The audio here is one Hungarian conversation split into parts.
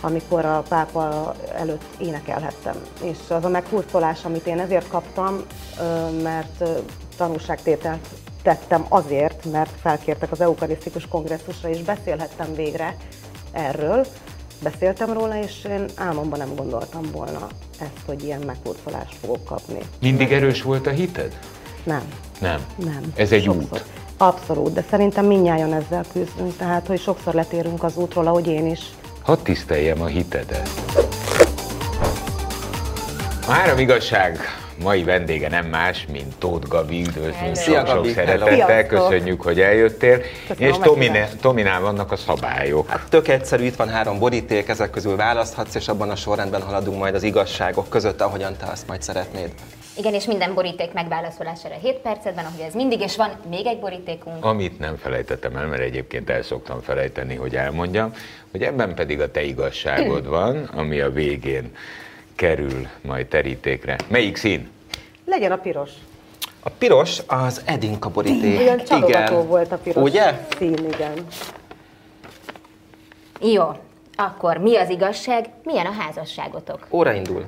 amikor a pápa előtt énekelhettem. És az a meghurcolás, amit én ezért kaptam, mert tanúságtételt tettem azért, mert felkértek az eukarisztikus kongresszusra, és beszélhettem végre erről, beszéltem róla, és én álmomban nem gondoltam volna ezt, hogy ilyen meghurcolást fogok kapni. Mindig erős volt a hited? Nem. Nem? Nem. Ez egy sokszor. út? Abszolút, de szerintem mindnyájan ezzel küzdünk, tehát hogy sokszor letérünk az útról, ahogy én is. Hadd tiszteljem a hitedet. A három igazság mai vendége nem más, mint Tóth Gabi, üdvözlünk Szia, sok, sok Gabi, szeretettel, köszönjük, hogy eljöttél. Köszönöm és meghívást. Tominál vannak a szabályok. Hát tök egyszerű, itt van három boríték, ezek közül választhatsz, és abban a sorrendben haladunk majd az igazságok között, ahogyan te azt majd szeretnéd. Igen, és minden boríték megválaszolására 7 percetben, ahogy ez mindig, és van még egy borítékunk. Amit nem felejtettem el, mert egyébként el szoktam felejteni, hogy elmondjam, hogy ebben pedig a te igazságod van, ami a végén kerül majd terítékre. Melyik szín? Legyen a piros. A piros az Edinka boríték. Ilyen csalogató volt a piros Ugye? szín, igen. Jó, akkor mi az igazság, milyen a házasságotok? Óra indul.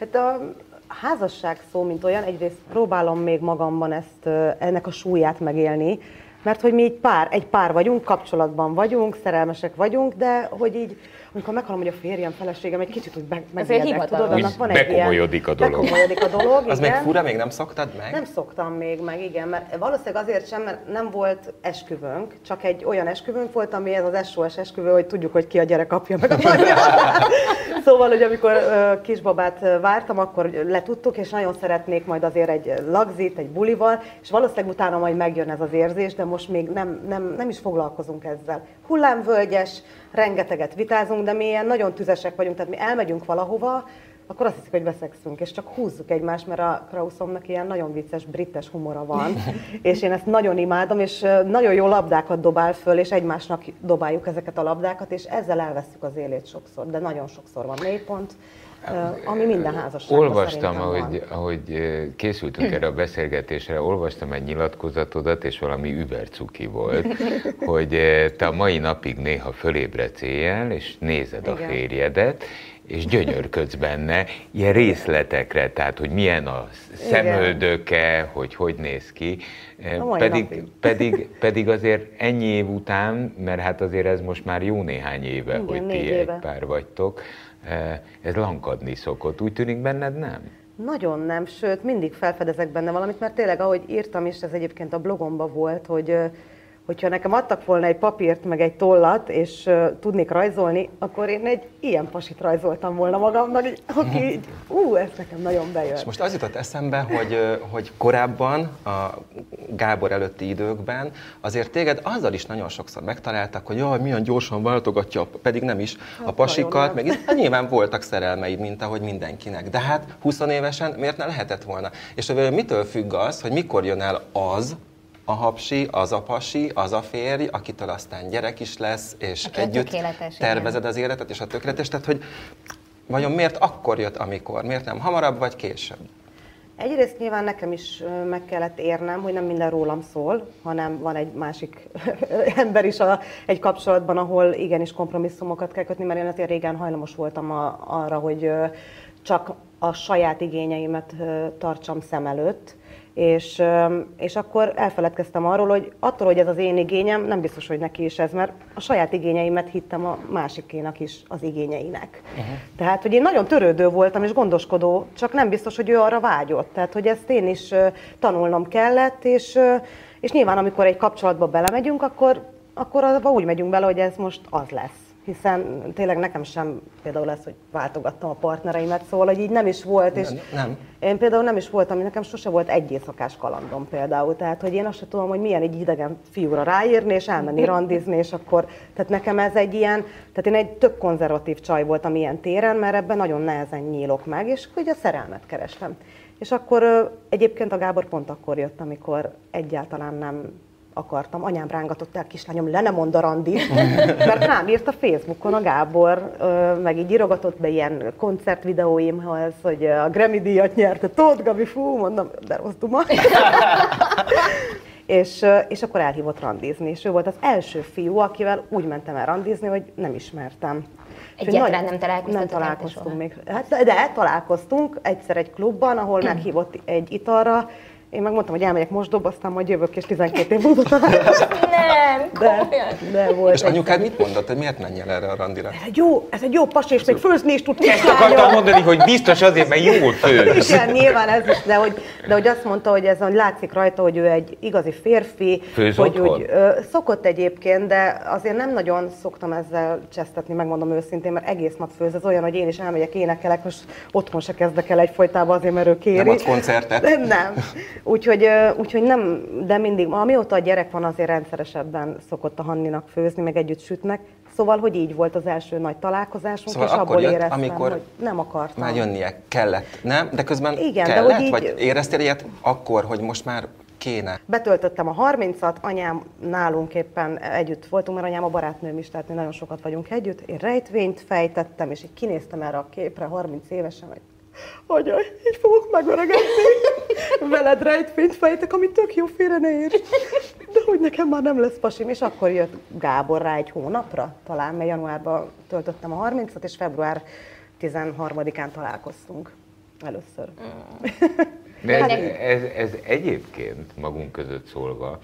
Hát a házasság szó, mint olyan, egyrészt próbálom még magamban ezt, ennek a súlyát megélni, mert hogy mi egy pár, egy pár vagyunk, kapcsolatban vagyunk, szerelmesek vagyunk, de hogy így, amikor meghallom, hogy a férjem, feleségem egy kicsit úgy be- megijedek, hivatalos. tudod, annak van egy ilyen... a dolog. Bekomolyodik a dolog, Az még igen. fura, még nem szoktad meg? Nem szoktam még meg, igen, mert valószínűleg azért sem, mert nem volt esküvőnk, csak egy olyan esküvőnk volt, ami ez az SOS esküvő, hogy tudjuk, hogy ki a gyerek apja meg a szóval, hogy amikor kisbabát vártam, akkor letudtuk, és nagyon szeretnék majd azért egy lagzit, egy bulival, és valószínűleg utána majd megjön ez az érzés, de most még nem, nem, nem is foglalkozunk ezzel. Hullámvölgyes, rengeteget vitázunk, de mi ilyen nagyon tüzesek vagyunk, tehát mi elmegyünk valahova, akkor azt hiszik, hogy veszexünk, és csak húzzuk egymást, mert a Krausomnak ilyen nagyon vicces, brittes humora van, és én ezt nagyon imádom, és nagyon jó labdákat dobál föl, és egymásnak dobáljuk ezeket a labdákat, és ezzel elveszük az élét sokszor, de nagyon sokszor van mélypont, ami minden házasságban Olvastam, ahogy, ahogy készültünk erre a beszélgetésre, olvastam egy nyilatkozatodat, és valami übercuki volt, hogy te a mai napig néha fölébredsz éjjel, és nézed a Igen. férjedet, és gyönyörködsz benne ilyen részletekre, tehát hogy milyen a szemöldöke, hogy hogy néz ki. A Pedig, napig. pedig, pedig azért ennyi év után, mert hát azért ez most már jó néhány éve, Igen, hogy ti éve. egy pár vagytok, ez lankadni szokott. Úgy tűnik benned nem? Nagyon nem, sőt, mindig felfedezek benne valamit, mert tényleg, ahogy írtam is, ez egyébként a blogomban volt, hogy hogyha nekem adtak volna egy papírt, meg egy tollat, és uh, tudnék rajzolni, akkor én egy ilyen pasit rajzoltam volna magamnak, így, aki így, ú, ez nekem nagyon bejön. És most az jutott eszembe, hogy, hogy korábban, a Gábor előtti időkben, azért téged azzal is nagyon sokszor megtaláltak, hogy jaj, milyen gyorsan váltogatja, pedig nem is, a pasikat, meg hát nyilván voltak szerelmeid, mint ahogy mindenkinek. De hát 20 évesen miért ne lehetett volna? És mitől függ az, hogy mikor jön el az, a hapsi, az a pasi, az a férj, akitől aztán gyerek is lesz, és Aki együtt tökéletes, igen. tervezed az életet, és a tökéletes, tehát hogy vajon miért akkor jött, amikor? Miért nem hamarabb vagy később? Egyrészt nyilván nekem is meg kellett érnem, hogy nem minden rólam szól, hanem van egy másik ember is a, egy kapcsolatban, ahol igenis kompromisszumokat kell kötni, mert én azért régen hajlamos voltam a, arra, hogy csak a saját igényeimet tartsam szem előtt, és, és akkor elfeledkeztem arról, hogy attól, hogy ez az én igényem, nem biztos, hogy neki is ez, mert a saját igényeimet hittem a másikénak is az igényeinek. Uh-huh. Tehát, hogy én nagyon törődő voltam és gondoskodó, csak nem biztos, hogy ő arra vágyott. Tehát, hogy ezt én is tanulnom kellett, és, és nyilván, amikor egy kapcsolatba belemegyünk, akkor, akkor abba úgy megyünk bele, hogy ez most az lesz. Hiszen tényleg nekem sem például ez, hogy váltogattam a partnereimet, szóval, hogy így nem is volt, és Nem, nem. én például nem is voltam, nekem sose volt egy éjszakás kalandom például, tehát hogy én azt sem tudom, hogy milyen egy idegen fiúra ráírni, és elmenni randizni, és akkor, tehát nekem ez egy ilyen, tehát én egy tök konzervatív csaj voltam ilyen téren, mert ebben nagyon nehezen nyílok meg, és ugye a szerelmet kerestem. És akkor egyébként a Gábor pont akkor jött, amikor egyáltalán nem akartam. Anyám rángatott el, kislányom, le nem mond a randit, mert rám írt a Facebookon a Gábor, meg így írogatott be ilyen koncertvideóimhoz, hogy a Grammy díjat nyerte, Tóth Gabi, fú, mondom, de rossz duma. és, és akkor elhívott randizni. És ő volt az első fiú, akivel úgy mentem el randizni, hogy nem ismertem. Egyáltalán nagy- nem találkoztatok Nem találkoztunk még. Hát, de találkoztunk egyszer egy klubban, ahol meghívott egy italra, én megmondtam, hogy elmegyek mosdóba, aztán majd jövök, és 12 év múlva. Nem, De, de volt És anyukád mit mondott, hogy miért menjél erre a randira? Ez egy jó, ez egy jó pasi, és még főzni is tud Ezt akartam mondani, hogy biztos azért, mert jól főz. Igen, nyilván ez is, de hogy, de hogy azt mondta, hogy ez hogy látszik rajta, hogy ő egy igazi férfi. Főz hogy otthon? úgy, ö, szokott egyébként, de azért nem nagyon szoktam ezzel csesztetni, megmondom őszintén, mert egész nap főz. Ez olyan, hogy én is elmegyek, énekelek, most otthon se kezdek el egyfolytában azért, mert ő kéri. Nem adsz koncertet? Nem, nem. Úgyhogy, úgyhogy nem, de mindig, amióta a gyerek van, azért rendszeresebben szokott a Hanninak főzni, meg együtt sütnek. Szóval, hogy így volt az első nagy találkozásunk, Szóval és akkor abból jött, éreztem, amikor hogy nem akartam. Már jönnie kellett, nem? De közben Igen, de kellett, hogy így- vagy éreztél ilyet akkor, hogy most már kéne? Betöltöttem a 30-at, anyám nálunk éppen együtt voltunk, mert anyám a barátnőm is, tehát mi nagyon sokat vagyunk együtt. Én rejtvényt fejtettem, és így kinéztem erre a képre 30 évesen, hogy Anya, így fogok megöregedni. Veled rejtvényt fejtek, ami tök jó félre ne érts. De hogy nekem már nem lesz pasim. És akkor jött Gábor rá egy hónapra, talán, mert januárban töltöttem a 30-at, és február 13-án találkoztunk először. De ez, ez, ez egyébként magunk között szólva,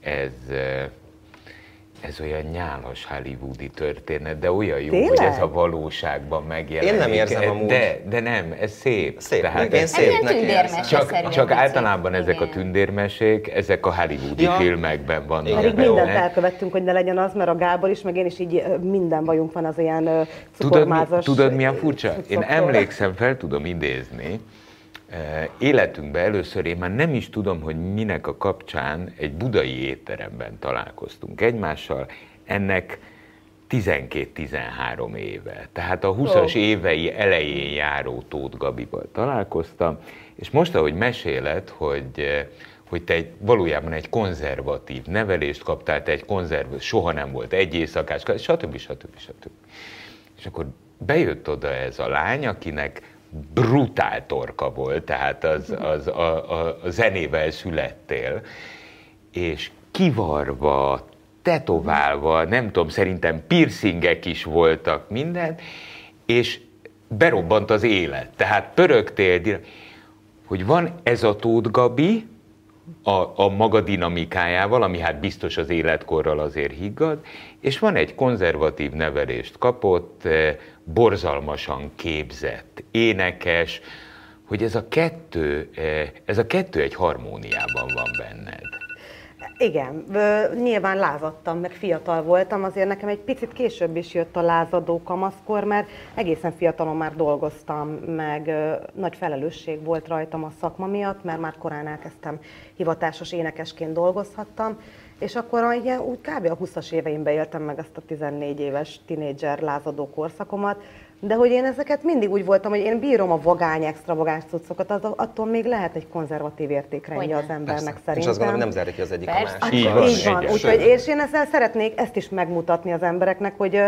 ez, eh, ez olyan nyálas hollywoodi történet, de olyan jó, Tényleg? hogy ez a valóságban megjelenik. Én nem érzem amúgy. De, de nem, ez szép. Szép, Tehát én szép. Csak, csak általában ezek a tündérmesék, ezek a hollywoodi Ja. filmekben vannak Pedig mindent elkövettünk, hogy ne legyen az, mert a Gábor is, meg én is így minden bajunk van az ilyen ö, Tudod, mi, cukormázas tudod milyen furcsa? Én emlékszem, fel tudom idézni, életünkben először én már nem is tudom, hogy minek a kapcsán egy budai étteremben találkoztunk egymással, ennek 12-13 éve. Tehát a 20-as évei elején járó Tóth Gabival találkoztam, és most, ahogy meséled, hogy, hogy te egy, valójában egy konzervatív nevelést kaptál, te egy konzerv, soha nem volt egy éjszakás, stb. stb. stb. És akkor bejött oda ez a lány, akinek brutál torka volt, tehát az, az a, a, a zenével születtél, és kivarva, tetoválva, nem tudom, szerintem piercingek is voltak, minden, és berobbant az élet. Tehát pörögtél, hogy van ez a Tóth Gabi, a, a maga dinamikájával, ami hát biztos az életkorral azért higgad, és van egy konzervatív nevelést kapott, eh, borzalmasan képzett, énekes, hogy ez a kettő, eh, ez a kettő egy harmóniában van benned. Igen, nyilván lázadtam, meg fiatal voltam, azért nekem egy picit később is jött a lázadó kamaszkor, mert egészen fiatalon már dolgoztam, meg nagy felelősség volt rajtam a szakma miatt, mert már korán elkezdtem hivatásos énekesként dolgozhattam, és akkor a- ilyen, úgy kb. a 20-as éveimben éltem meg ezt a 14 éves tinédzser lázadó korszakomat, de hogy én ezeket mindig úgy voltam, hogy én bírom a vagány, extravagáns cuccokat, az- attól még lehet egy konzervatív értékrendje az embernek Persze. És szerintem. azt gondolom, nem zárja ki az egyik Persze. a Így másikat. van, Így van, úgyhogy, és én ezzel szeretnék ezt is megmutatni az embereknek, hogy,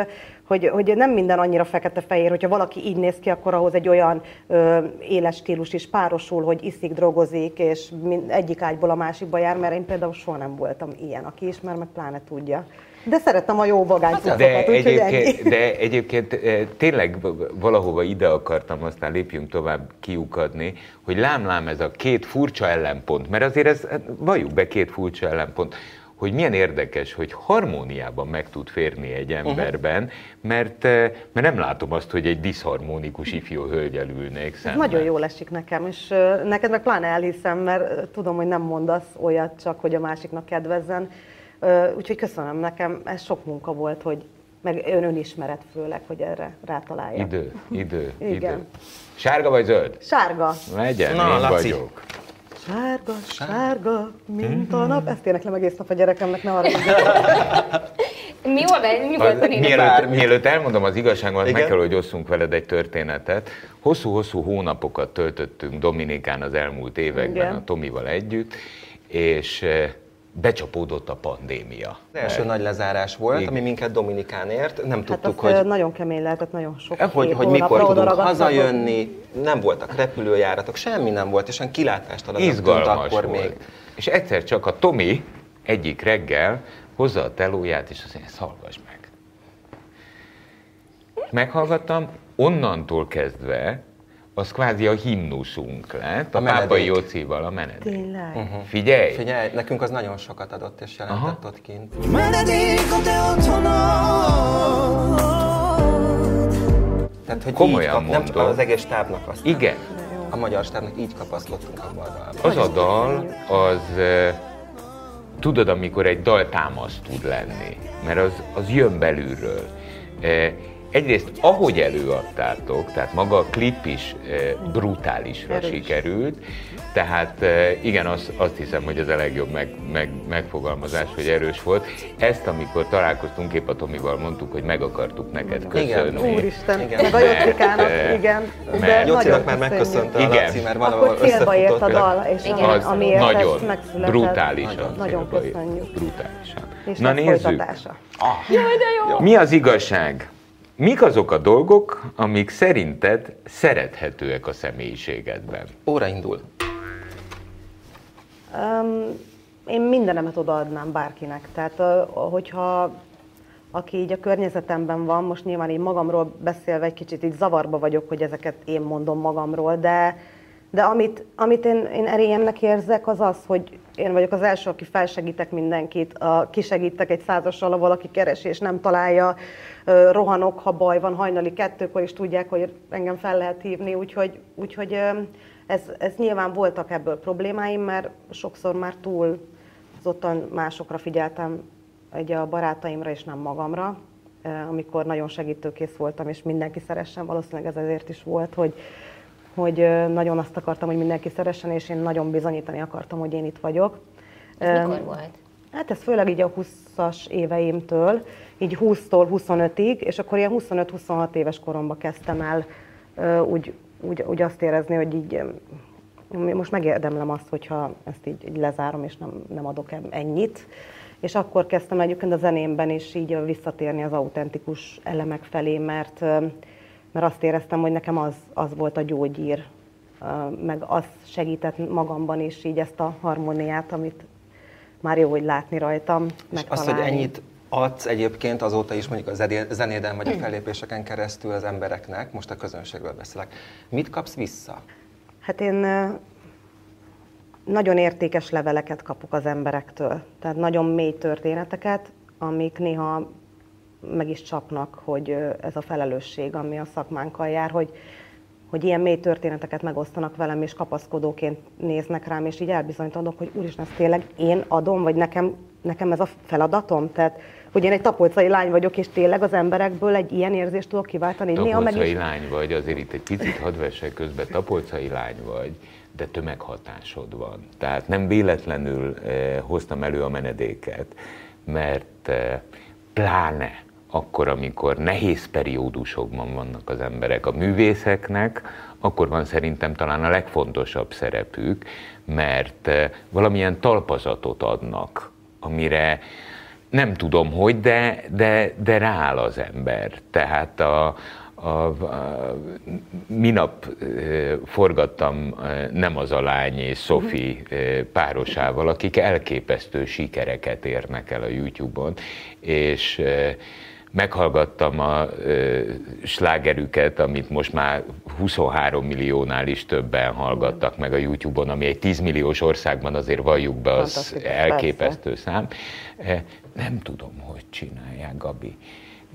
hogy, hogy nem minden annyira fekete-fehér, hogyha valaki így néz ki, akkor ahhoz egy olyan ö, éles stílus is párosul, hogy iszik, drogozik, és mind, egyik ágyból a másikba jár, mert én például soha nem voltam ilyen, aki ismer, meg pláne tudja. De szeretem a jó vagány De úgyhogy ennyi. egyébként, de egyébként eh, tényleg valahova ide akartam, aztán lépjünk tovább kiukadni, hogy lám-lám ez a két furcsa ellenpont, mert azért ez, hát valljuk be két furcsa ellenpont, hogy milyen érdekes, hogy harmóniában meg tud férni egy emberben, mert, eh, mert nem látom azt, hogy egy diszharmonikus ifjú hölgyel ülnék szemben. nagyon jól esik nekem, és ö, neked meg pláne elhiszem, mert ö, tudom, hogy nem mondasz olyat csak, hogy a másiknak kedvezzen. Úgyhogy köszönöm nekem, ez sok munka volt, hogy meg ön önismeret főleg, hogy erre rátalálja. Idő, idő, Igen. idő. Sárga vagy zöld? Sárga. Legyen, Na, én Laci. vagyok. Sárga, sárga, mint a nap. Ezt éneklem egész nap a gyerekemnek, ne arra Mi be, nyugodtan Az, énekelj. mielőtt, mielőtt elmondom az igazságot, meg Igen? kell, hogy osszunk veled egy történetet. Hosszú-hosszú hónapokat töltöttünk Dominikán az elmúlt években Igen. a Tomival együtt, és eh, becsapódott a pandémia. Az első nagy lezárás volt, Igen. ami minket Dominikán ért, nem Hát tudtuk, hogy nagyon kemény lehetett, nagyon sok hogy, hét, hogy mikor tudunk hazajönni, nem voltak repülőjáratok, semmi nem volt, és olyan kilátástalan Izgalmas akkor volt. még. És egyszer csak a Tomi egyik reggel hozza a telóját, és azt mondja, ezt hallgass meg. Meghallgattam, onnantól kezdve az kvázi a himnuszunk lett, a, A pápai. Jócival a menedék. Tényleg. Mhm. Figyelj! Figyelj, nekünk az nagyon sokat adott és jelentett Aha. ott kint. Menedék a te otthonod. Tehát, hogy Komolyan így kap, nem csak az egész stábnak azt. Igen, A magyar stábnak így kapaszkodtunk a dalba. az a dal, az eh, tudod, amikor egy dal támaszt tud lenni, mert az, az jön belülről. Egyrészt, ahogy előadtátok, tehát maga a klip is eh, brutálisra Erős. sikerült, tehát eh, igen, azt, azt hiszem, hogy ez a legjobb meg, meg, megfogalmazás, hogy erős volt. Ezt, amikor találkoztunk, épp a Tomival mondtuk, hogy meg akartuk neked Igen. köszönni. Úristen, Igen. meg a Jocikának, eh, igen. mert- De Jocinak nagyon már megköszönte a Igen. Laci, mert valahol Akkor célba ért a dal, és Igen. Az amiért nagyon ez megszületett. brutálisan. Nagyon köszönjük. Brutálisan. És Na nézzük. folytatása. Mi az igazság? Mik azok a dolgok, amik szerinted szerethetőek a személyiségedben? Óra indul. Um, én mindenemet odaadnám bárkinek. Tehát, hogyha aki így a környezetemben van, most nyilván így magamról beszélve egy kicsit így zavarba vagyok, hogy ezeket én mondom magamról, de, de amit, amit én, én erélyemnek érzek, az az, hogy én vagyok az első, aki felsegítek mindenkit, a, kisegítek egy százassal, ahol valaki keres és nem találja, rohanok, ha baj van, hajnali kettőkor is tudják, hogy engem fel lehet hívni, úgyhogy, úgyhogy ez, ez nyilván voltak ebből problémáim, mert sokszor már túl azottan másokra figyeltem, egy a barátaimra és nem magamra, amikor nagyon segítőkész voltam, és mindenki szeressen, valószínűleg ez ezért is volt, hogy, hogy nagyon azt akartam, hogy mindenki szeressen, és én nagyon bizonyítani akartam, hogy én itt vagyok. Ez Em, mikor volt? Hát ez főleg így a 20-as éveimtől, így 20-tól 25-ig, és akkor ilyen 25-26 éves koromban kezdtem el úgy, úgy, úgy azt érezni, hogy így most megérdemlem azt, hogyha ezt így, így lezárom, és nem, nem adok ennyit. És akkor kezdtem egyébként a zenémben is így visszatérni az autentikus elemek felé, mert, mert azt éreztem, hogy nekem az, az volt a gyógyír, meg az segített magamban is így ezt a harmóniát, amit már jó, hogy látni rajtam, És azt, hogy megtalálni. ennyit adsz egyébként azóta is mondjuk a zenéden vagy a fellépéseken keresztül az embereknek, most a közönségről beszélek. Mit kapsz vissza? Hát én nagyon értékes leveleket kapok az emberektől, tehát nagyon mély történeteket, amik néha meg is csapnak, hogy ez a felelősség, ami a szakmánkkal jár, hogy, hogy ilyen mély történeteket megosztanak velem, és kapaszkodóként néznek rám, és így elbizonytalanodok, hogy úristen, ezt tényleg én adom, vagy nekem, nekem ez a feladatom? Tehát, hogy én egy tapolcai lány vagyok, és tényleg az emberekből egy ilyen érzést tudok kiváltani. Néha meg Tapolcai is lány vagy, azért itt egy picit hadd vessek közben, tapolcai lány vagy, de tömeghatásod van. Tehát nem véletlenül eh, hoztam elő a menedéket, mert eh, pláne akkor, amikor nehéz periódusokban vannak az emberek, a művészeknek, akkor van szerintem talán a legfontosabb szerepük, mert eh, valamilyen talpazatot adnak, amire nem tudom hogy, de, de, de rááll az ember. Tehát a, a, a, minap ö, forgattam ö, nem az a lány és Szofi párosával, akik elképesztő sikereket érnek el a YouTube-on, és meghallgattam a ö, slágerüket, amit most már 23 milliónál is többen hallgattak meg a YouTube-on, ami egy 10 milliós országban azért valljuk be, az elképesztő szám. Eh, Nem tudom, hogy csinálják, Gabi.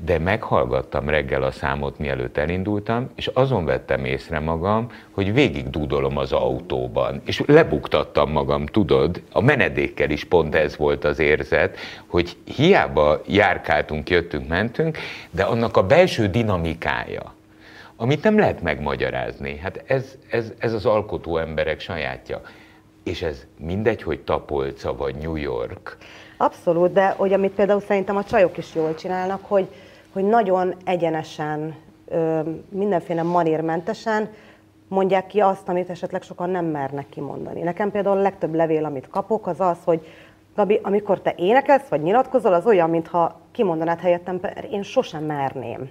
De meghallgattam reggel a számot, mielőtt elindultam, és azon vettem észre magam, hogy végig dúdolom az autóban, és lebuktattam magam, tudod, a menedékkel is pont ez volt az érzet, hogy hiába járkáltunk, jöttünk, mentünk, de annak a belső dinamikája, amit nem lehet megmagyarázni. Hát ez, ez, ez az alkotó emberek sajátja. És ez mindegy, hogy Tapolca vagy New York. Abszolút, de hogy amit például szerintem a csajok is jól csinálnak, hogy, hogy nagyon egyenesen, mindenféle manérmentesen mondják ki azt, amit esetleg sokan nem mernek kimondani. Nekem például a legtöbb levél, amit kapok, az az, hogy Gabi, amikor te énekelsz, vagy nyilatkozol, az olyan, mintha kimondanád helyettem, "Per- én sosem merném.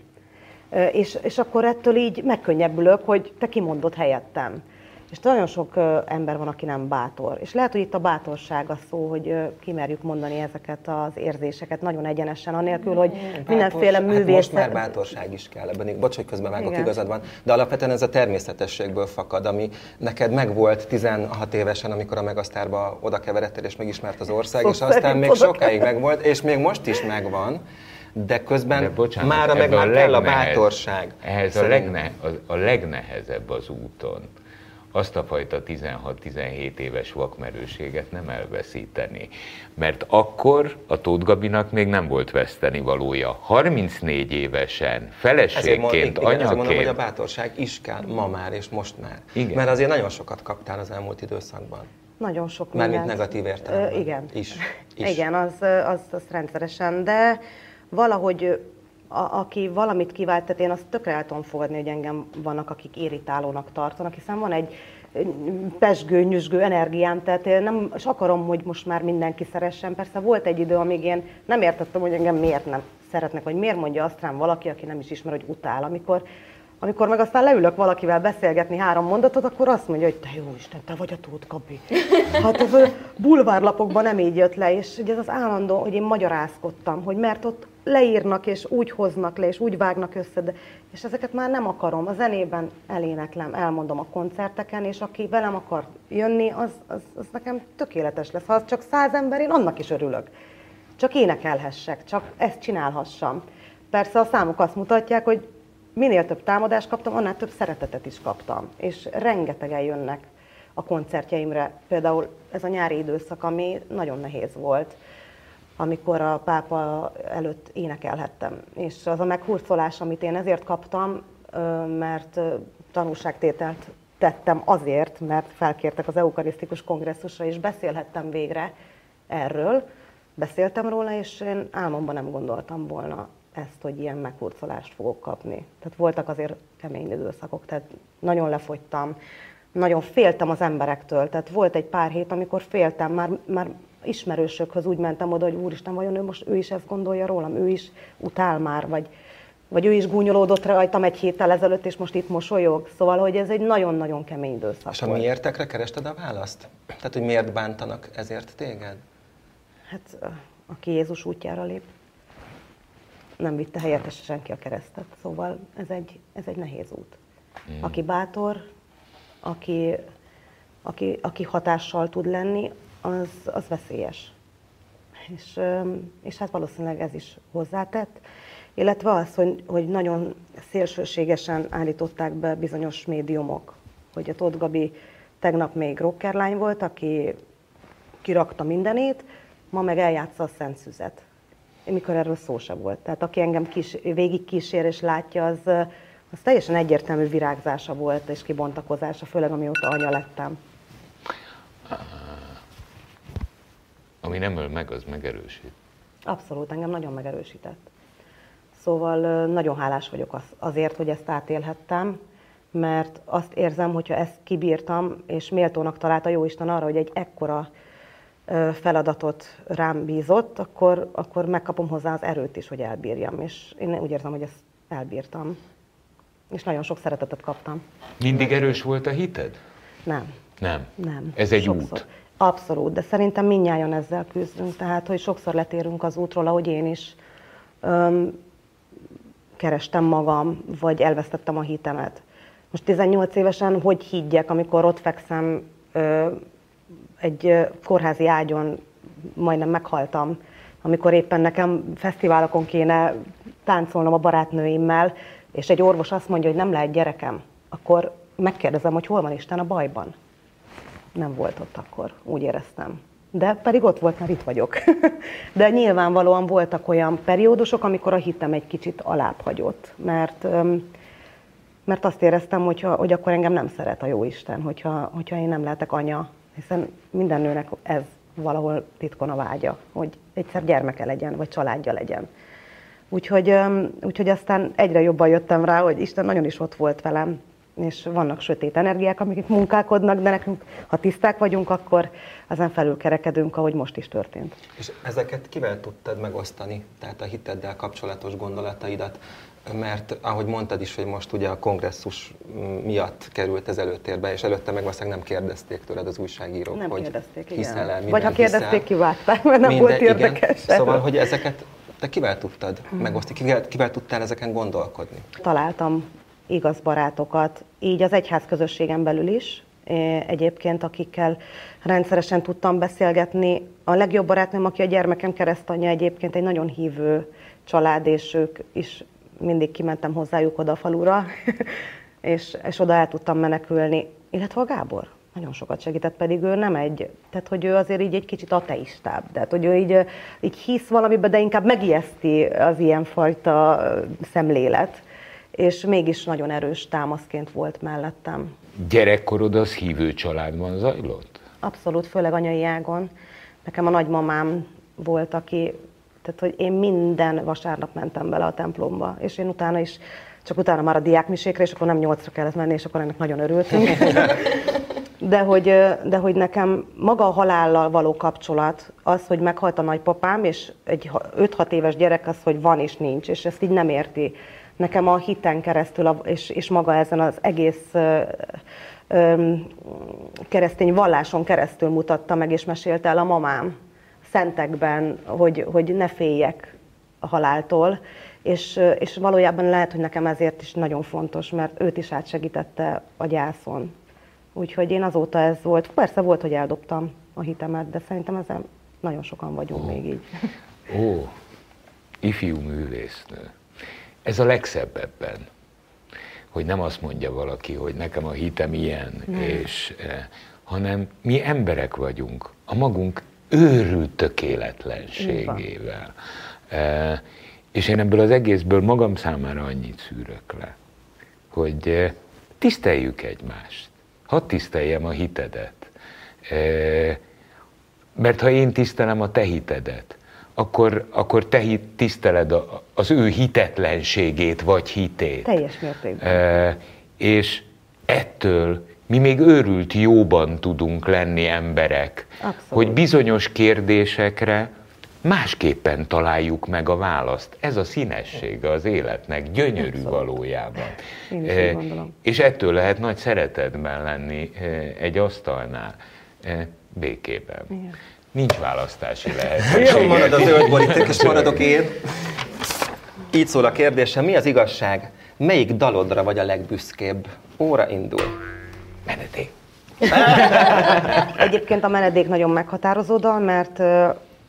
És, és akkor ettől így megkönnyebbülök, hogy te kimondod helyettem. És nagyon sok ember van, aki nem bátor. És lehet, hogy itt a bátorság a szó, hogy kimerjük mondani ezeket az érzéseket nagyon egyenesen, anélkül, hogy mindenféle Bátorság- művész... Hát most már bátorság is kell ebben. Bocs, hogy közben vágok, Igen. igazad van. De alapvetően ez a természetességből fakad, ami neked megvolt 16 évesen, amikor a Megasztárba oda keveredtél és megismert az ország, Szó és aztán szerint még sokáig megvolt, és még most is megvan, de közben De bocsánat, mára meg már kell a legnehez- bátorság. Ehhez a, Szerintem. legne, a, a legnehezebb az úton azt a fajta 16-17 éves vakmerőséget nem elveszíteni. Mert akkor a Tóth Gabinak még nem volt veszteni valója. 34 évesen, Ezért, mond, feleségként, igen, ezért mondom, hogy a anyaként, bátorság is kell ma már és most már. Igen. Mert azért nagyon sokat kaptál az elmúlt időszakban. Nagyon sok Mármint mindent. negatív értelemben. Ö, igen. Is. Is. Igen, az, az, az rendszeresen, de valahogy a, aki valamit kivált, tehát én azt tökre el tudom fogadni, hogy engem vannak, akik irritálónak tartanak, hiszen van egy pesgő, nyüzsgő energiám, tehát én nem és akarom, hogy most már mindenki szeressen. Persze volt egy idő, amíg én nem értettem, hogy engem miért nem szeretnek, vagy miért mondja azt rám valaki, aki nem is ismer, hogy utál. Amikor amikor meg aztán leülök valakivel beszélgetni három mondatot, akkor azt mondja, hogy te jó Isten, te vagy a Tóth Gabi. Hát ez a bulvárlapokban nem így jött le, és ugye ez az állandó, hogy én magyarázkodtam, hogy mert ott leírnak, és úgy hoznak le, és úgy vágnak össze, de, és ezeket már nem akarom. A zenében eléneklem, elmondom a koncerteken, és aki velem akar jönni, az, az, az nekem tökéletes lesz. Ha az csak száz ember, én annak is örülök. Csak énekelhessek, csak ezt csinálhassam. Persze a számok azt mutatják, hogy minél több támadást kaptam, annál több szeretetet is kaptam. És rengetegen jönnek a koncertjeimre. Például ez a nyári időszak, ami nagyon nehéz volt, amikor a pápa előtt énekelhettem. És az a meghurcolás, amit én ezért kaptam, mert ö, tanúságtételt tettem azért, mert felkértek az eukarisztikus kongresszusra, és beszélhettem végre erről. Beszéltem róla, és én álmomban nem gondoltam volna ezt, hogy ilyen meghurcolást fogok kapni. Tehát voltak azért kemény időszakok, tehát nagyon lefogytam, nagyon féltem az emberektől. Tehát volt egy pár hét, amikor féltem, már, már ismerősökhöz úgy mentem oda, hogy úristen, vajon ő most ő is ezt gondolja rólam, ő is utál már, vagy, vagy ő is gúnyolódott rajtam egy héttel ezelőtt, és most itt mosolyog. Szóval, hogy ez egy nagyon-nagyon kemény időszak És a volt. miértekre kerested a választ? Tehát, hogy miért bántanak ezért téged? Hát, aki Jézus útjára lép, nem vitte helyettese senki a keresztet. Szóval ez egy, ez egy nehéz út. Aki bátor, aki, aki, aki hatással tud lenni, az, az veszélyes. És, és hát valószínűleg ez is hozzátett. Illetve az, hogy, hogy nagyon szélsőségesen állították be bizonyos médiumok, hogy a Tóth Gabi tegnap még rockerlány volt, aki kirakta mindenét, ma meg eljátsza a Szent Szüzet. Mikor erről szó se volt. Tehát aki engem kis, végig kísér és látja, az, az teljesen egyértelmű virágzása volt és kibontakozása, főleg amióta anya lettem. ami nem öl meg, az megerősít. Abszolút, engem nagyon megerősített. Szóval nagyon hálás vagyok az, azért, hogy ezt átélhettem, mert azt érzem, hogyha ezt kibírtam, és méltónak találta Jóisten arra, hogy egy ekkora feladatot rám bízott, akkor, akkor megkapom hozzá az erőt is, hogy elbírjam. És én úgy érzem, hogy ezt elbírtam. És nagyon sok szeretetet kaptam. Mindig erős volt a hited? Nem. Nem. Nem. Ez egy sokszor. út. Abszolút, de szerintem mindnyájan ezzel küzdünk, tehát hogy sokszor letérünk az útról, ahogy én is öm, kerestem magam, vagy elvesztettem a hitemet. Most 18 évesen hogy higgyek, amikor ott fekszem ö, egy kórházi ágyon, majdnem meghaltam, amikor éppen nekem fesztiválokon kéne táncolnom a barátnőimmel, és egy orvos azt mondja, hogy nem lehet gyerekem, akkor megkérdezem, hogy hol van Isten a bajban nem volt ott akkor, úgy éreztem. De pedig ott volt, mert itt vagyok. De nyilvánvalóan voltak olyan periódusok, amikor a hitem egy kicsit alább hagyott, mert, mert azt éreztem, hogyha, hogy akkor engem nem szeret a Jóisten, hogyha, hogyha én nem lehetek anya, hiszen minden nőnek ez valahol titkon a vágya, hogy egyszer gyermeke legyen, vagy családja legyen. Úgyhogy, úgyhogy aztán egyre jobban jöttem rá, hogy Isten nagyon is ott volt velem, és vannak sötét energiák, amik itt munkálkodnak, de nekünk, ha tiszták vagyunk, akkor ezen felül kerekedünk, ahogy most is történt. És ezeket kivel tudtad megosztani, tehát a hiteddel kapcsolatos gondolataidat? Mert ahogy mondtad is, hogy most ugye a kongresszus miatt került ez előtérbe, és előtte meg valószínűleg nem kérdezték tőled az újságírók, Nem hogy kérdezték, hiszel el, Vagy ha kérdezték, kivágták, mert nem Minden- volt érdekes. Igen. Szóval, hogy ezeket te kivel tudtad megosztani, kivel, kivel tudtál ezeken gondolkodni? Találtam igaz barátokat, így az egyház közösségen belül is, egyébként, akikkel rendszeresen tudtam beszélgetni. A legjobb barátnőm, aki a gyermekem keresztanyja egyébként egy nagyon hívő család, és ők is mindig kimentem hozzájuk oda a falura, és, és oda el tudtam menekülni. Illetve a Gábor nagyon sokat segített, pedig ő nem egy, tehát hogy ő azért így egy kicsit ateistább, tehát hogy ő így, így hisz valamiben, de inkább megijeszti az ilyenfajta szemlélet, és mégis nagyon erős támaszként volt mellettem. Gyerekkorod az hívő családban zajlott? Abszolút, főleg anyai ágon. Nekem a nagymamám volt, aki, tehát hogy én minden vasárnap mentem bele a templomba, és én utána is, csak utána már a diákmisékre, és akkor nem nyolcra kellett menni, és akkor ennek nagyon örültünk. De hogy, de hogy nekem maga a halállal való kapcsolat, az, hogy meghalt a nagypapám, és egy ha- 5-6 éves gyerek az, hogy van és nincs, és ezt így nem érti. Nekem a hiten keresztül, a- és, és maga ezen az egész ö, ö, keresztény valláson keresztül mutatta meg, és mesélte el a mamám szentekben, hogy, hogy ne féljek a haláltól, és, és valójában lehet, hogy nekem ezért is nagyon fontos, mert őt is átsegítette a gyászon. Úgyhogy én azóta ez volt. Persze volt, hogy eldobtam a hitemet, de szerintem ezen nagyon sokan vagyunk még így. Ó, ifjú művésznő. Ez a legszebb ebben, hogy nem azt mondja valaki, hogy nekem a hitem ilyen, és, eh, hanem mi emberek vagyunk, a magunk őrült tökéletlenségével. Eh, és én ebből az egészből magam számára annyit szűrök le, hogy eh, tiszteljük egymást. Hadd tiszteljem a hitedet. Eh, mert ha én tisztelem a te hitedet, akkor, akkor te hit, tiszteled a, az ő hitetlenségét vagy hitét. Teljes mértékben. E, és ettől mi még őrült jóban tudunk lenni emberek, Abszolút. hogy bizonyos kérdésekre másképpen találjuk meg a választ. Ez a színessége az életnek, gyönyörű Abszolút. valójában. Én is E, gondolom. És ettől lehet nagy szeretetben lenni e, egy asztalnál, e, békében. Igen. Nincs választási Jó, lehetőség. marad a zöld boríték, és maradok én. Így szól a kérdésem, mi az igazság? Melyik dalodra vagy a legbüszkébb? Óra indul. Menedék. Egyébként a menedék nagyon meghatározó dal, mert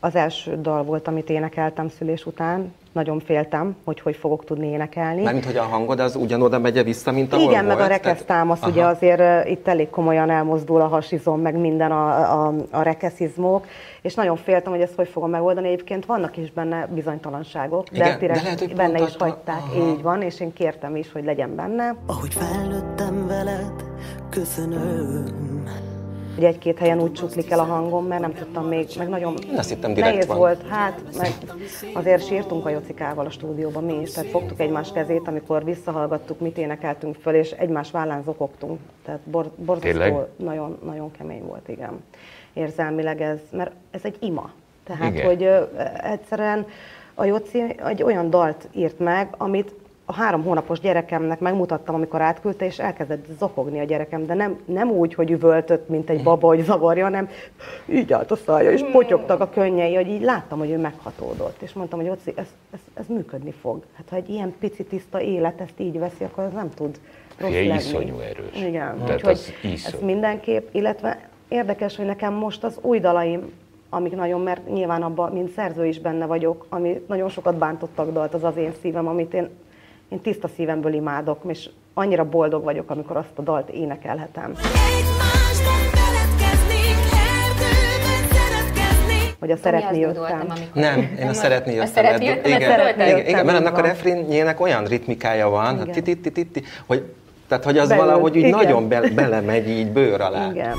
az első dal volt, amit énekeltem szülés után. Nagyon féltem, hogy hogy fogok tudni énekelni. Mármint, hogy a hangod az ugyanoda megy vissza, mint ahol Igen, meg a volt? rekesz támasz, Aha. ugye azért itt elég komolyan elmozdul a hasizom, meg minden a, a, a rekeszizmok, és nagyon féltem, hogy ezt hogy fogom megoldani. Egyébként vannak is benne bizonytalanságok, de Igen, direkt de lehet, hogy benne is hagyták, Aha. így van, és én kértem is, hogy legyen benne. Ahogy felnőttem veled, köszönöm. Ugye egy-két helyen úgy csuklik el a hangom, mert nem tudtam még, meg nagyon Én azt hittem, direkt nehéz van. volt. Hát, meg azért sírtunk a Jocikával a stúdióban mi is, tehát fogtuk egymás kezét, amikor visszahallgattuk, mit énekeltünk föl, és egymás vállán zokogtunk. Tehát bor, borzasztó, nagyon, nagyon kemény volt, igen. Érzelmileg ez, mert ez egy ima. Tehát, Igen. hogy ö, egyszerűen a Joci egy olyan dalt írt meg, amit a három hónapos gyerekemnek megmutattam, amikor átküldte, és elkezdett zokogni a gyerekem, de nem, nem úgy, hogy üvöltött, mint egy baba, hogy zavarja, hanem így állt a szája, és potyogtak a könnyei, hogy így láttam, hogy ő meghatódott. És mondtam, hogy Oci, ez, ez, ez működni fog. Hát ha egy ilyen pici tiszta élet ezt így veszi, akkor ez nem tud rossz Figyelj, lenni. iszonyú erős. Igen, Tehát úgyhogy az iszonyú. ez mindenképp, illetve érdekes, hogy nekem most az új dalaim, amik nagyon, mert nyilván abban, mint szerző is benne vagyok, ami nagyon sokat bántottak dalt, az az én szívem, amit én, én tiszta szívemből imádok, és annyira boldog vagyok, amikor azt a dalt énekelhetem. Hogy a szeretni jöttem. amikor... Nem, én a szeretni jöttem. szeretni igen, szeretni igen, jöttem, igen, mert annak a refrénjének olyan ritmikája van, hát titi titi hogy tehát, hogy az Belül, valahogy úgy igen. nagyon be, belemegy így bőr alá. Igen.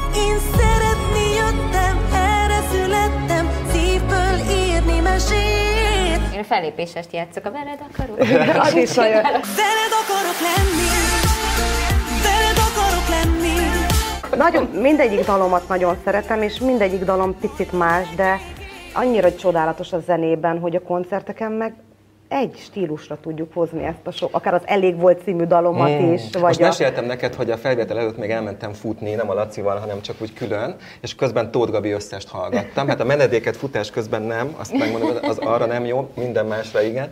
és fellépésest játszok a veled akarok. Az is olyan. Veled akarok lenni, veled akarok lenni. Nagyon, mindegyik dalomat nagyon szeretem, és mindegyik dalom picit más, de annyira csodálatos a zenében, hogy a koncerteken meg egy stílusra tudjuk hozni ezt a sok, akár az Elég volt című dalomat Mm. is, vagy Most a... meséltem neked, hogy a felvétel előtt még elmentem futni, nem a Lacival, hanem csak úgy külön, és közben Tóth Gabi összest hallgattam. Hát a menedéket futás közben nem, azt megmondom, az arra nem jó, minden másra igen.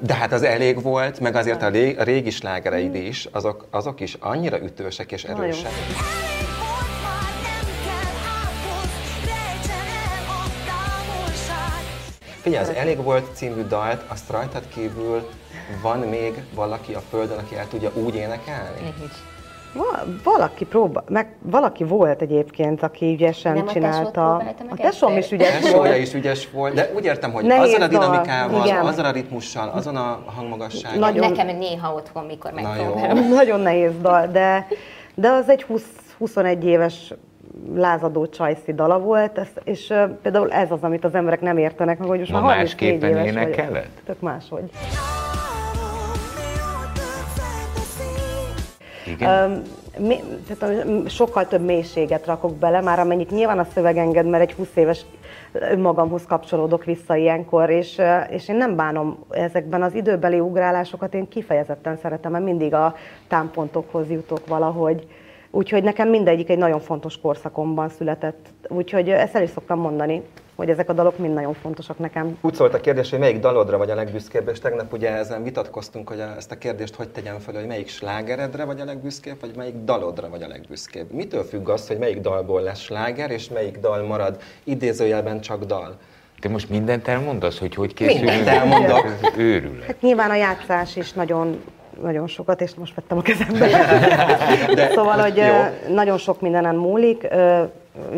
De hát az elég volt, meg azért a ré- a régi slágereid is, azok, azok is annyira ütősek és erősek. Elég Figyelj, az Elég volt című dalt, azt rajtad kívül van még valaki a földön, aki el tudja úgy énekelni? Nincs. Va- Valaki próbál, meg valaki volt egyébként, aki ügyesen Nem a csinálta. meg A tesóm is ügyes Tesója volt. is ügyes volt, de úgy értem, hogy Nehéz azzal a dinamikával, igen. azzal a ritmussal, azon a hangmagassággal. Nagyon- Nekem néha otthon, mikor megpróbálom. Nagyon nehéz dal, de, de az egy 20, 21 éves lázadó csajszi dala volt, ez, és uh, például ez az, amit az emberek nem értenek meg, hogy most Ma már 34 másképpen éves vagyok. énekeled? Tök máshogy. Igen? Um, mi, tehát, sokkal több mélységet rakok bele, már amennyit nyilván a szöveg enged, mert egy 20 éves önmagamhoz kapcsolódok vissza ilyenkor, és, és én nem bánom ezekben az időbeli ugrálásokat, én kifejezetten szeretem, mert mindig a támpontokhoz jutok valahogy. Úgyhogy nekem mindegyik egy nagyon fontos korszakomban született. Úgyhogy ezt el is szoktam mondani, hogy ezek a dalok mind nagyon fontosak nekem. Úgy szólt a kérdés, hogy melyik dalodra vagy a legbüszkébb, és tegnap ugye ezen vitatkoztunk, hogy ezt a kérdést hogy tegyem fel, hogy melyik slágeredre vagy a legbüszkébb, vagy melyik dalodra vagy a legbüszkébb. Mitől függ az, hogy melyik dalból lesz sláger, és melyik dal marad idézőjelben csak dal? Te most mindent elmondasz, hogy hogy készülünk? Mindent elmondok. Őrület. Hát nyilván a játszás is nagyon, nagyon sokat, és most vettem a kezembe. De, szóval, hogy jó. nagyon sok mindenen múlik,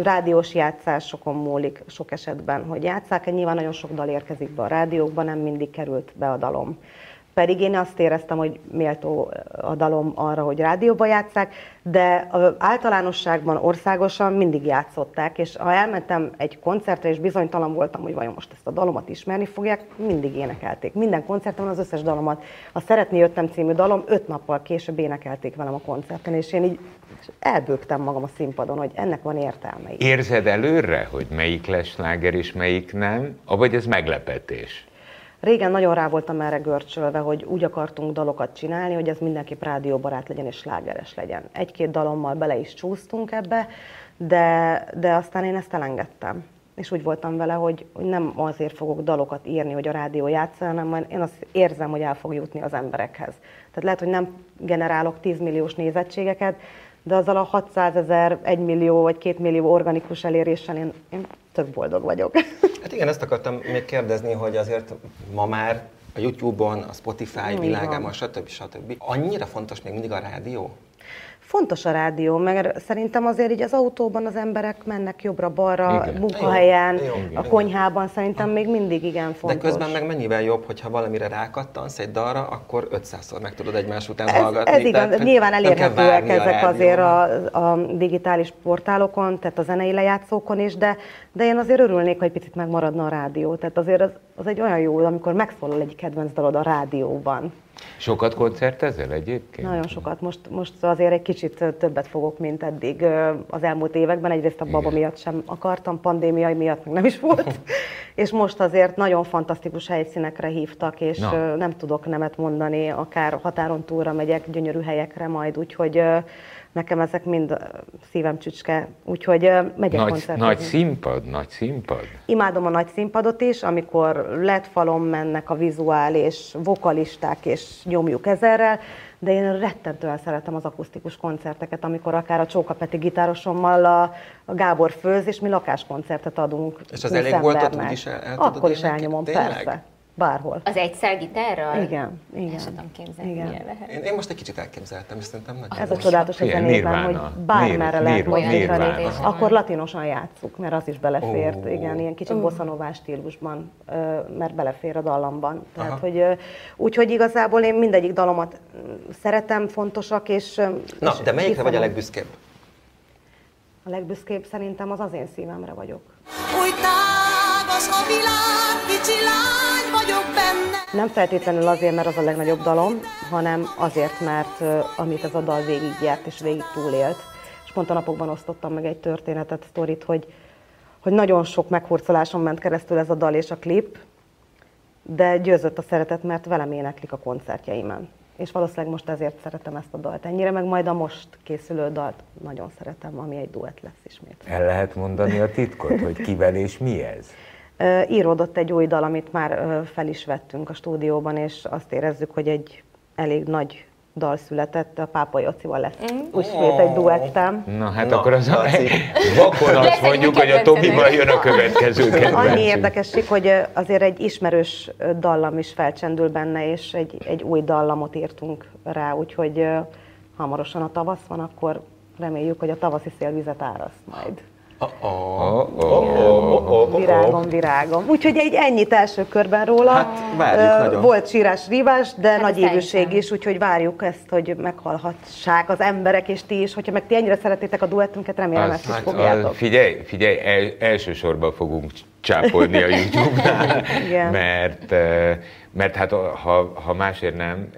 rádiós játszásokon múlik sok esetben, hogy játszák, nyilván nagyon sok dal érkezik be a rádiókban, nem mindig került be a dalom. Pedig én azt éreztem, hogy méltó a dalom arra, hogy rádióba játszák, de általánosságban, országosan mindig játszották, és ha elmentem egy koncertre, és bizonytalan voltam, hogy vajon most ezt a dalomat ismerni fogják, mindig énekelték. Minden koncerten az összes dalomat. A Szeretni jöttem című dalom öt nappal később énekelték velem a koncerten, és én így elbőgtem magam a színpadon, hogy ennek van értelme. Érzed előre, hogy melyik lesz sláger és melyik nem? Vagy ez meglepetés? Régen nagyon rá voltam erre görcsölve, hogy úgy akartunk dalokat csinálni, hogy ez mindenképp rádióbarát legyen és slágeres legyen. Egy-két dalommal bele is csúsztunk ebbe, de, de aztán én ezt elengedtem. És úgy voltam vele, hogy, hogy nem azért fogok dalokat írni, hogy a rádió játssza, hanem majd én azt érzem, hogy el fog jutni az emberekhez. Tehát lehet, hogy nem generálok 10 milliós nézettségeket, de azzal a 600 ezer, 1 millió vagy 2 millió organikus eléréssel én, én tök boldog vagyok. Hát igen, ezt akartam még kérdezni, hogy azért ma már a YouTube-on, a Spotify Így világában, stb. stb. Annyira fontos még mindig a rádió? Fontos a rádió, meg szerintem azért így az autóban az emberek mennek jobbra-balra, Igen. munkahelyen, Jó, jó, a konyhában szerintem még mindig igen fontos. De közben meg mennyivel jobb, hogyha valamire rákattansz egy dalra, akkor 500-szor meg tudod egymás után ez, hallgatni. ez igaz, Tehát, hogy nyilván elérhetőek várni a ezek azért a, a digitális portálokon, tehát a zenei lejátszókon is, de, de én azért örülnék, ha egy picit megmaradna a rádió. Tehát azért az, az egy olyan jó, amikor megszólal egy kedvenc dalod a rádióban. Sokat koncertezel egyébként? Nagyon sokat. Most, most azért egy kicsit többet fogok, mint eddig az elmúlt években. Egyrészt a baba Igen. miatt sem akartam, pandémia miatt meg nem is volt. és most azért nagyon fantasztikus helyszínekre hívtak, és Na. nem tudok nemet mondani, akár határon túlra megyek, gyönyörű helyekre majd, úgyhogy nekem ezek mind szívem csücske, úgyhogy megyek Nagy, koncertezni. nagy színpad, nagy színpad. Imádom a nagy színpadot is, amikor LED falon mennek a vizuál és vokalisták, és nyomjuk ezerrel, de én rettentően szeretem az akusztikus koncerteket, amikor akár a Csóka Peti gitárosommal a, a Gábor főz, és mi lakáskoncertet adunk. És az 20 elég volt ott embernek. úgyis el- el Akkor is elnyomom, Tényleg? persze. Bárhol. Az egyszer gitárral? Igen, igen. El sem tudom képzelni, Igen. milyen lehet. Én, én most egy kicsit elképzeltem, és szerintem nagyon Ez a jó. csodálatos a zenében, hogy bármerre lehet mozdítani. Akkor latinosan játsszuk, mert az is belefért, Ó. igen, ilyen kicsit bosszanovás stílusban, mert belefér a dallamban. Tehát, Aha. hogy, úgyhogy igazából én mindegyik dalomat mm, szeretem, fontosak, és... Na, és de melyikre vagy a legbüszkébb? A legbüszkébb szerintem az az én szívemre vagyok. Oly tágas a világ, kicsi lány vagyok benne. Nem feltétlenül azért, mert az a legnagyobb dalom, hanem azért, mert amit ez a dal végigjárt és végig túlélt. és pont a napokban osztottam meg egy történetet, sztorit, hogy, hogy nagyon sok meghurcoláson ment keresztül ez a dal és a klip, de győzött a szeretet, mert velem éneklik a koncertjeimen. És valószínűleg most ezért szeretem ezt a dalt ennyire, meg majd a most készülő dalt nagyon szeretem, ami egy duett lesz ismét. El lehet mondani a titkot, hogy kivel és mi ez? Íródott egy új dal, amit már fel is vettünk a stúdióban, és azt érezzük, hogy egy elég nagy dal született, a Pápa Jocival lesz ismét egy duettem. Na hát Na, akkor az a, vakon azt mondjuk, hogy a Tobival jön a következő Annyi kedvencünk. érdekesség, hogy azért egy ismerős dallam is felcsendül benne, és egy, egy új dallamot írtunk rá, úgyhogy hamarosan a tavasz van, akkor reméljük, hogy a tavaszi szélvizet áraszt majd. Virágom, virágom. Úgyhogy egy ennyit első körben róla. Hát, várjuk nagyon. Volt sírás, rívás, de Hát nagy évűség is, úgyhogy várjuk ezt, hogy meghallhassák az emberek, és ti is. Hogyha meg ti ennyire szeretétek a duettünket, remélem Az, ezt is hát, fogjátok. figyelj, figyelj, el, elsősorban fogunk csápolni a YouTube-nál, Igen. mert, mert hát ha, ha másért nem,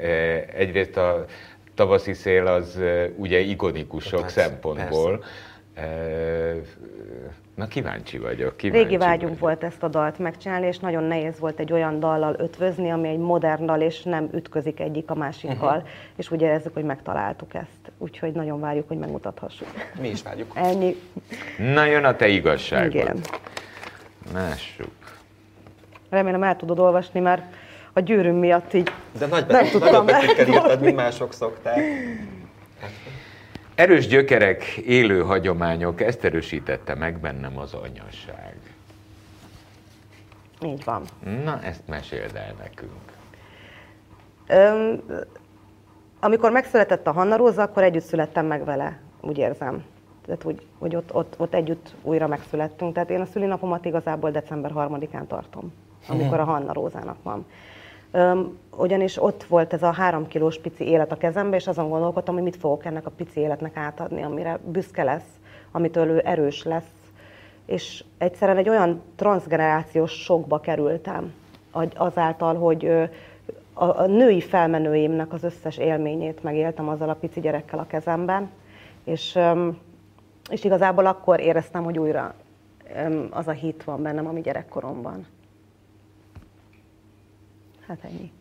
egyrészt a tavaszi szél az ugye ikonikus sok Persze, szempontból. Eh, Na kíváncsi vagyok, kíváncsi Régi vágyunk vagyok. volt ezt a dalt megcsinálni, és nagyon nehéz volt egy olyan dallal ötvözni, ami egy modern dal, és nem ütközik egyik a másikkal. Mhm. És úgy érezzük, hogy megtaláltuk ezt. Úgyhogy nagyon várjuk, hogy megmutathassuk. Mi is várjuk. Ennyi. Na jön a te igazságod. Igen. Lássuk. Remélem el tudod olvasni, mert a gyűrűm miatt így De nagy Nem tudtam nagyobb betűkkel írtad, mint mások szokták. Erős gyökerek, élő hagyományok, ezt erősítette meg bennem az anyaság. így van. Na, ezt meséld el nekünk. Öm, amikor megszületett a Hanna Róza, akkor együtt születtem meg vele, úgy érzem. Tehát úgy, hogy ott, ott, ott együtt újra megszülettünk. Tehát én a szülinapomat igazából december 3-án tartom, amikor a Hanna Rózának van. Ugyanis ott volt ez a három kilós pici élet a kezembe, és azon gondolkodtam, hogy mit fogok ennek a pici életnek átadni, amire büszke lesz, amitől ő erős lesz. És egyszerűen egy olyan transgenerációs sokba kerültem, azáltal, hogy a, női felmenőimnek az összes élményét megéltem azzal a pici gyerekkel a kezemben, és, és igazából akkor éreztem, hogy újra az a hit van bennem, ami gyerekkoromban. Hát ennyi.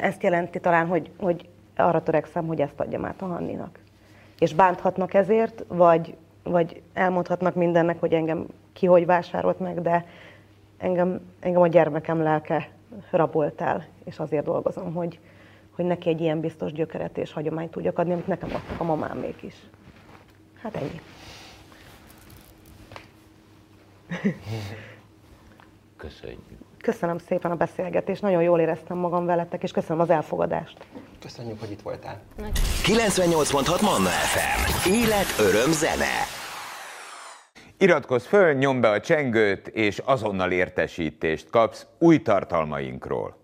Ezt jelenti talán, hogy, hogy arra törekszem, hogy ezt adjam át a Hanninak. És bánthatnak ezért, vagy, vagy elmondhatnak mindennek, hogy engem ki hogy vásárolt meg, de engem, engem a gyermekem lelke rabolt el, és azért dolgozom, hogy, hogy neki egy ilyen biztos gyökeret és hagyományt tudjak adni, amit nekem adtak a mamám még is. Hát ennyi. Köszönjük. Köszönöm szépen a beszélgetést, nagyon jól éreztem magam veletek, és köszönöm az elfogadást. Köszönjük, hogy itt voltál. 98.6 Manna FM. Élet, öröm, zene. Iratkozz föl, nyomd be a csengőt, és azonnal értesítést kapsz új tartalmainkról.